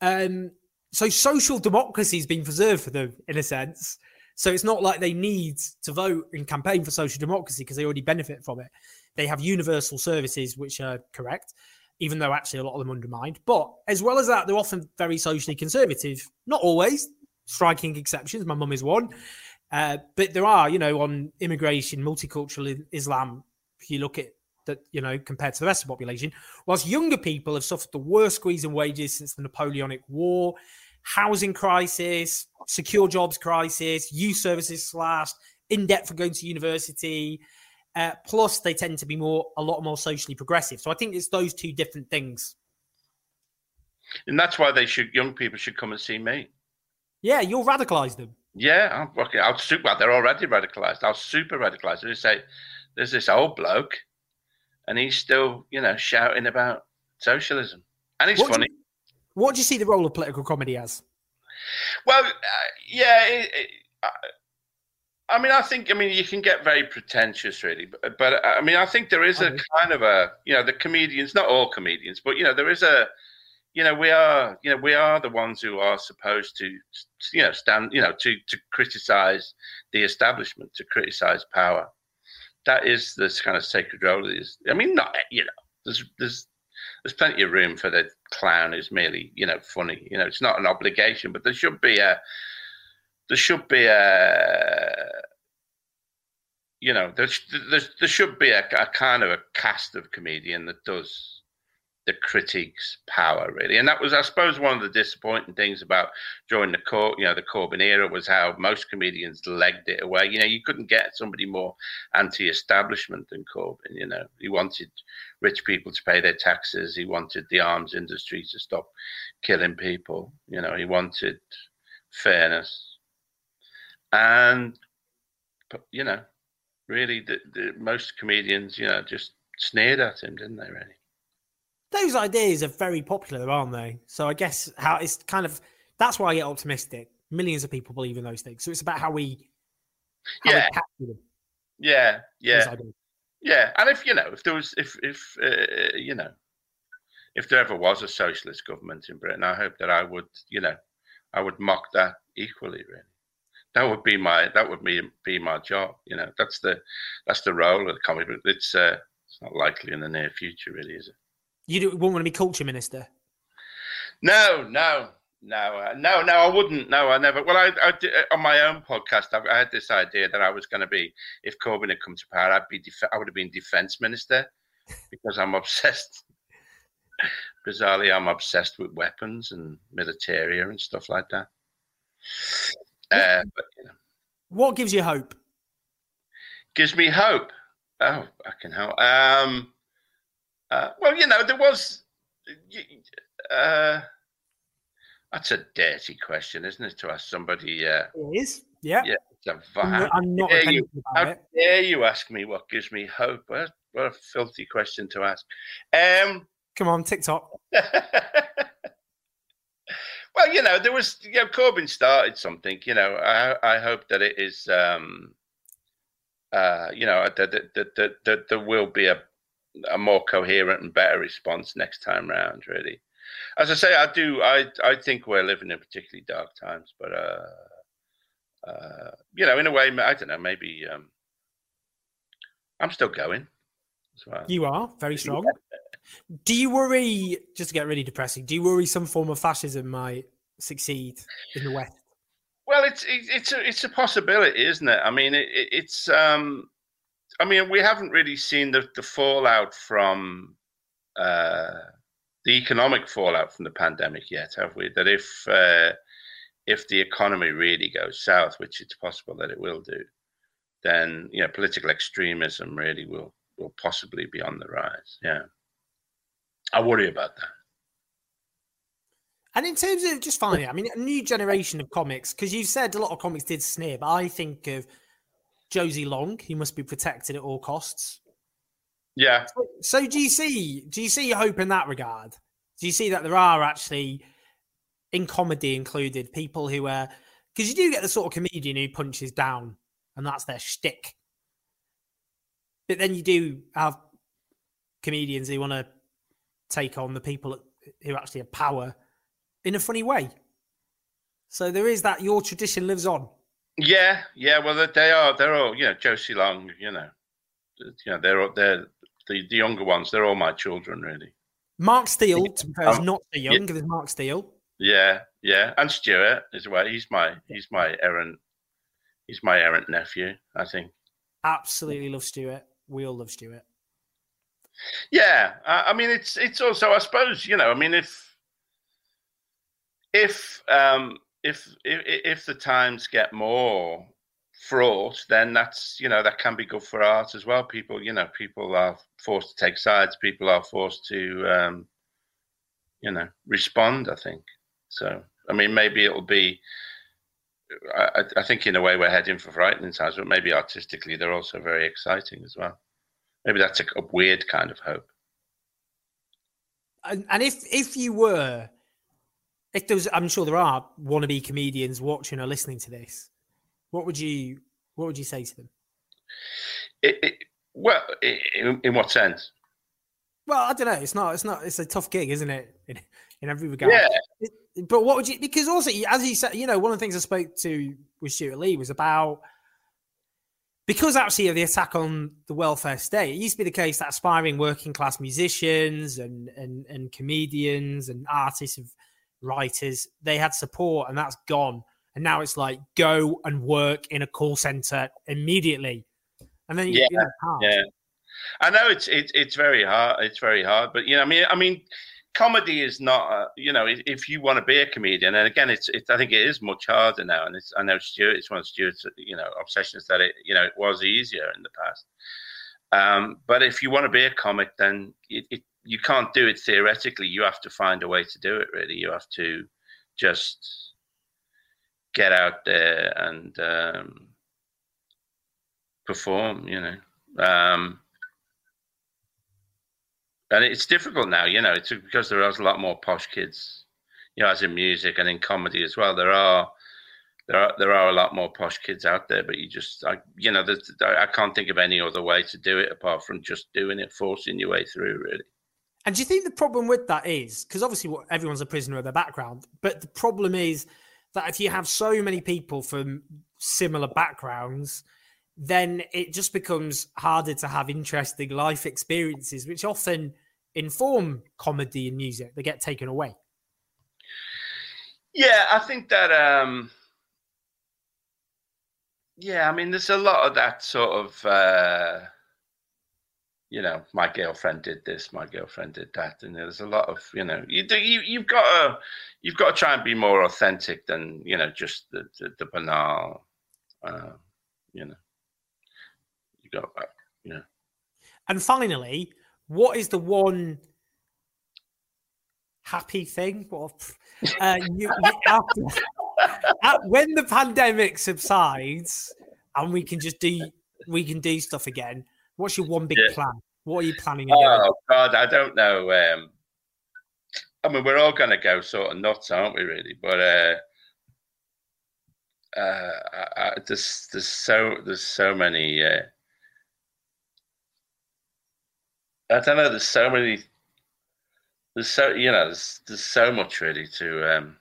Um, so social democracy has been preserved for them in a sense. So it's not like they need to vote and campaign for social democracy because they already benefit from it. They have universal services which are correct, even though actually a lot of them undermined. But as well as that, they're often very socially conservative. Not always, striking exceptions. My mum is one. Uh, but there are, you know, on immigration, multicultural Islam, if you look at that, you know, compared to the rest of the population, whilst younger people have suffered the worst squeeze in wages since the Napoleonic War, housing crisis, secure jobs crisis, youth services slashed, in debt for going to university. Uh, plus, they tend to be more, a lot more socially progressive. So I think it's those two different things. And that's why they should, young people should come and see me. Yeah, you'll radicalize them. Yeah, I'm okay. I'll super. Well, they're already radicalized. I'll super radicalize. They say there's this old bloke, and he's still, you know, shouting about socialism, and he's what funny. You, what do you see the role of political comedy as? Well, uh, yeah. It, it, uh, I mean, I think, I mean, you can get very pretentious, really, but, but I mean, I think there is a kind of a, you know, the comedians, not all comedians, but you know, there is a, you know, we are, you know, we are the ones who are supposed to, you know, stand, you know, to to criticize the establishment, to criticize power. That is this kind of sacred role. Is I mean, not you know, there's there's there's plenty of room for the clown who's merely, you know, funny. You know, it's not an obligation, but there should be a there should be a you know, there's, there's there should be a, a kind of a cast of comedian that does the critics' power really. And that was i suppose one of the disappointing things about during the court you know the corbyn era was how most comedians legged it away. You know you couldn't get somebody more anti-establishment than corbyn you know. He wanted rich people to pay their taxes. He wanted the arms industry to stop killing people you know. He wanted fairness. And you know really the, the most comedians you know just sneered at him didn't they really those ideas are very popular, aren't they? So I guess how it's kind of that's why I get optimistic. Millions of people believe in those things, so it's about how we, how yeah, we yeah, yeah, yeah. And if you know, if there was, if if uh, you know, if there ever was a socialist government in Britain, I hope that I would, you know, I would mock that equally. Really, that would be my that would be be my job. You know, that's the that's the role of the comedy. But it's uh, it's not likely in the near future, really, is it? You wouldn't want to be culture minister? No, no, no, uh, no, no. I wouldn't. No, I never. Well, I, I did, uh, on my own podcast, I, I, had this idea that I was going to be, if Corbyn had come to power, I'd be, def- I would have been defence minister because I'm obsessed. Bizarrely, I'm obsessed with weapons and militaria and stuff like that. Uh, but, you know. What gives you hope? Gives me hope. Oh, I can help. Um, uh, well, you know, there was. Uh, that's a dirty question, isn't it, to ask somebody? Uh, it is. Yeah. Yeah. I'm, I'm not. Dare you, how it. dare you ask me what gives me hope? What, what a filthy question to ask. Um, Come on, TikTok. well, you know, there was. You know, Corbyn started something. You know, I, I hope that it is. Um, uh, you know, that, that, that, that, that there will be a a more coherent and better response next time round. Really, as I say, I do. I I think we're living in particularly dark times, but uh, uh, you know, in a way, I don't know. Maybe um, I'm still going. Well. You are very strong. do you worry? Just to get really depressing, do you worry some form of fascism might succeed in the West? Well, it's it's a it's a possibility, isn't it? I mean, it, it's um, I mean, we haven't really seen the the fallout from uh, the economic fallout from the pandemic yet, have we? That if uh, if the economy really goes south, which it's possible that it will do, then you know political extremism really will will possibly be on the rise. Yeah, I worry about that. And in terms of just finally, I mean, a new generation of comics, because you said a lot of comics did sneer, but I think of Josie Long, he must be protected at all costs. Yeah. So, so do you see do you see hope in that regard? Do you see that there are actually in comedy included people who are because you do get the sort of comedian who punches down and that's their shtick. But then you do have comedians who want to take on the people who actually have power in a funny way. So there is that your tradition lives on. Yeah, yeah. Well, they are. They're all. You know, Josie Long. You know, you know, they're they're the, the younger ones. They're all my children, really. Mark Steel, to be fair, is um, not so young. Yeah. Mark Steel. Yeah, yeah, and Stewart as well. He's my he's my errant he's my errant nephew. I think. Absolutely love Stewart. We all love Stewart. Yeah, I mean it's it's also I suppose you know I mean if if um if if if the times get more fraught, then that's you know that can be good for art as well. People you know people are forced to take sides. People are forced to um, you know respond. I think so. I mean, maybe it'll be. I, I think in a way we're heading for frightening times, but maybe artistically they're also very exciting as well. Maybe that's a, a weird kind of hope. And, and if if you were, if there was, I'm sure there are wannabe comedians watching or listening to this. What would you What would you say to them? It, it, well, in, in, what sense? Well, I don't know. It's not. It's not. It's a tough gig, isn't it? In, in every regard. Yeah. It, but what would you? Because also, as you said, you know, one of the things I spoke to with Stewart Lee was about because actually of the attack on the welfare state, it used to be the case that aspiring working class musicians and and and comedians and artists and writers they had support, and that's gone. And now it's like go and work in a call center immediately, and then yeah, yeah. I know it's it's it's very hard. It's very hard, but you know, I mean, I mean, comedy is not, uh, you know, if, if, you want to be a comedian, and again, it's, it's, I think it is much harder now. And it's, I know Stewart, it's one of Stewart's, you know, obsessions that it, you know, it was easier in the past. Um, but if you want to be a comic, then it, it, you can't do it theoretically. You have to find a way to do it. Really, you have to just get out there and um, perform. You know. Um, and it's difficult now. You know, it's because there are a lot more posh kids. You know, as in music and in comedy as well. There are there are there are a lot more posh kids out there, but you just I you know I can't think of any other way to do it apart from just doing it, forcing your way through, really. And do you think the problem with that is because obviously everyone's a prisoner of their background, but the problem is that if you have so many people from similar backgrounds, then it just becomes harder to have interesting life experiences, which often inform comedy and music. They get taken away. Yeah, I think that. um Yeah, I mean, there's a lot of that sort of. uh you know, my girlfriend did this, my girlfriend did that, and there's a lot of, you know, you do, you you've got to, you've got to try and be more authentic than, you know, just the the, the banal, uh, you know You go back. Yeah. And finally, what is the one happy thing? What uh, you, after, when the pandemic subsides and we can just do we can do stuff again? What's your one big yeah. plan? What are you planning? Oh doing? God, I don't know. Um, I mean, we're all going to go sort of nuts, aren't we? Really, but uh, uh, I, I, there's there's so there's so many. Uh, I don't know. There's so many. There's so you know. There's there's so much really to. Um,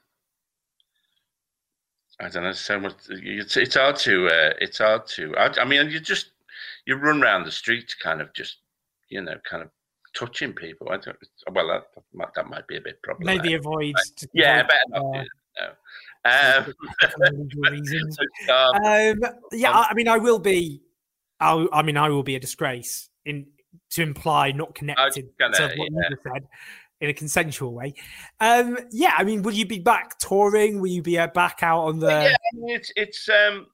I don't know. So much. It's it's hard to. Uh, it's hard to. I, I mean, you just you run around the streets, kind of just you know, kind of touching people. I don't. Well, that might, that might be a bit problematic. Maybe avoid. Yeah, avoid, better not do. No. Um, legal reasons. so, um, Um, yeah, I, I mean, I will be. I'll, I mean, I will be a disgrace in to imply not connected gonna, to what you yeah. just said in a consensual way. Um, yeah, I mean, will you be back touring? Will you be uh, back out on the? yeah, I mean, it's it's um,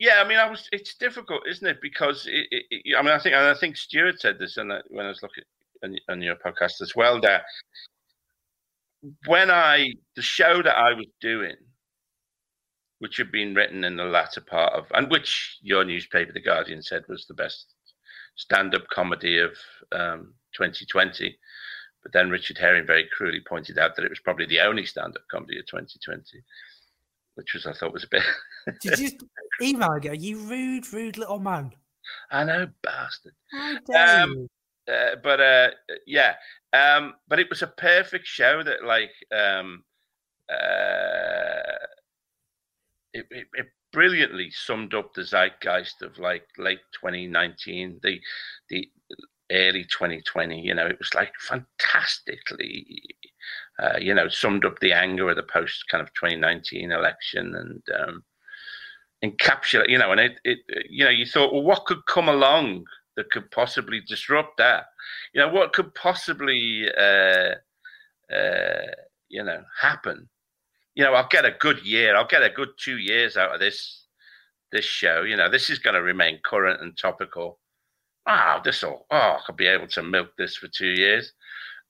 yeah. I mean, I was. It's difficult, isn't it? Because it, it, I mean, I think and I think Stewart said this, and when I was looking on, on your podcast as well, that when I the show that I was doing, which had been written in the latter part of, and which your newspaper, The Guardian, said was the best stand-up comedy of um, 2020. But then Richard Herring very cruelly pointed out that it was probably the only stand-up comedy of 2020, which was I thought was a bit. Did you email and? You rude, rude little man. I know, bastard. How dare Um, you? uh, but uh, yeah, um, but it was a perfect show that like um, uh, it, it, it brilliantly summed up the zeitgeist of like late 2019, the the early 2020. You know, it was like fantastically, uh, you know, summed up the anger of the post kind of 2019 election and. Um, encapsulate you know and it, it you know you thought well what could come along that could possibly disrupt that? You know what could possibly uh uh you know happen? You know i'll get a good year i'll get a good two years out of this this show. You know this is going to remain current and topical. Wow this all. oh i could be able to milk this for two years.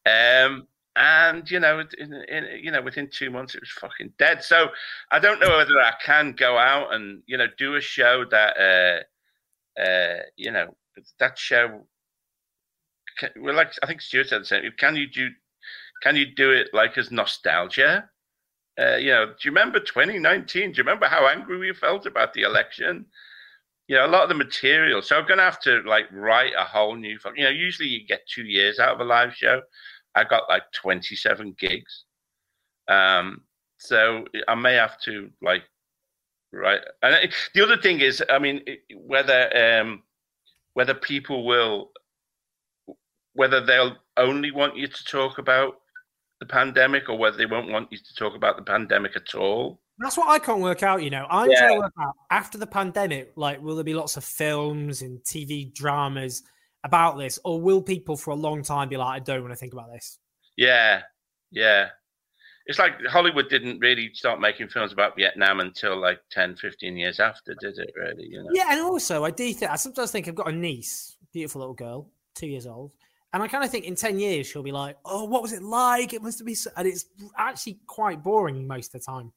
Um and you know in, in, you know within two months it was fucking dead. So i don't know whether i can go out and you know do a show that uh uh you know that show can, well like i think stewart said the same. Can you do can you do it like as nostalgia? Uh, you know do you remember 2019 do you remember how angry we felt about the election? You know a lot of the material. So i'm gonna have to like write a whole new you know usually you get two years out of a live show i got like 27 gigs um so i may have to like right and it- the other thing is i mean it- whether um whether people will whether they'll only want you to talk about the pandemic or whether they won't want you to talk about the pandemic at all That's what I can't work out. You know, I'm Yeah. trying to work out after the pandemic. Like, will there be lots of films and TV dramas about this, or will people for a long time be like, I don't want to think about this? Yeah, yeah. It's like Hollywood didn't really start making films about Vietnam until like 10, 15 years after, did it really? You know? Yeah, and also I do think I sometimes think I've got a niece, beautiful little girl, two years old, and I kind of think in ten years she'll be like, "Oh, what was it like? It must have been," so... and it's actually quite boring most of the time.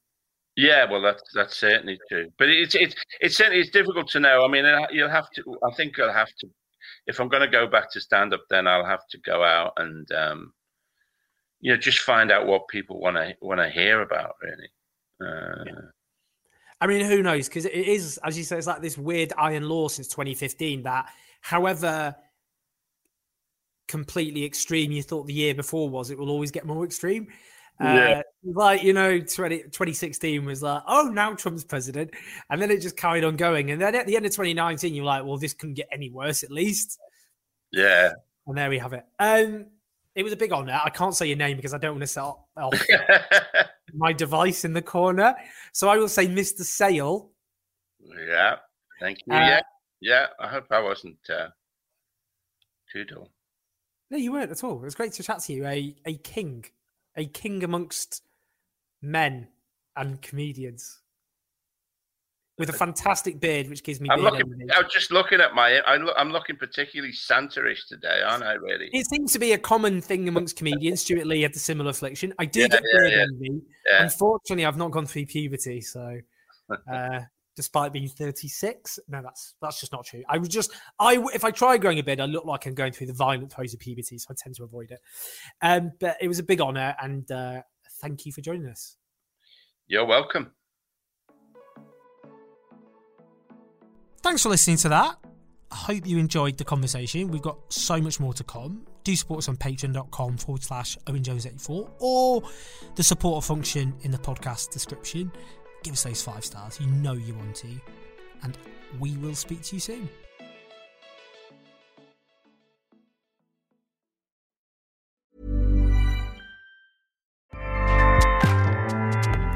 Yeah, well, that's that's certainly true. But it's it's it's certainly it's difficult to know. I mean, uh, you'll have to. I think I'll have to. If I'm going to go back to stand up, then I'll have to go out and um, you know just find out what people want to want to hear about. Really. Uh, I mean, who knows? Because it is, as you say, it's like this weird iron law since 2015 that, however completely extreme you thought the year before was, it will always get more extreme. Yeah. Uh, like, you know, 20, 2016 was like, oh, now Trump's president. And then it just carried on going. And then at the end of 2019, you're like, well, this couldn't get any worse at least. yeah. And there we have it. Um, it was a big honor. I can't say your name because I don't want to set off my device in the corner. So I will say Mr. Sayle. yeah. Thank you. Uh, yeah. Yeah. I hope I wasn't uh, too dull. No, you weren't at all. It was great to chat to you. A a king, a king amongst men and comedians, with a fantastic beard, which gives me. I'm looking. I'm just looking at my. I look, I'm looking particularly Santa-ish today, aren't I? Really? It seems to be a common thing amongst comedians. Stewart Lee had the similar affliction. I do Yeah, get yeah, beard yeah. envy. Unfortunately, I've not gone through puberty, so uh, despite being 36, no, that's that's just not true. I would just, I if I try growing a beard, I look like I'm going through the violent throes of puberty, so I tend to avoid it. Um, but it was a big honor, and uh, thank you for joining us. You're welcome. Thanks for listening to that. I hope you enjoyed the conversation. We've got so much more to come. Do support us on patreon.com forward slash Owen Jones 84 or the support function in the podcast description give us those five stars. You know you want to. And we will speak to you soon.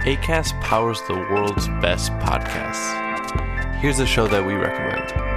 ACAST powers the world's best podcasts. Here's a show that we recommend.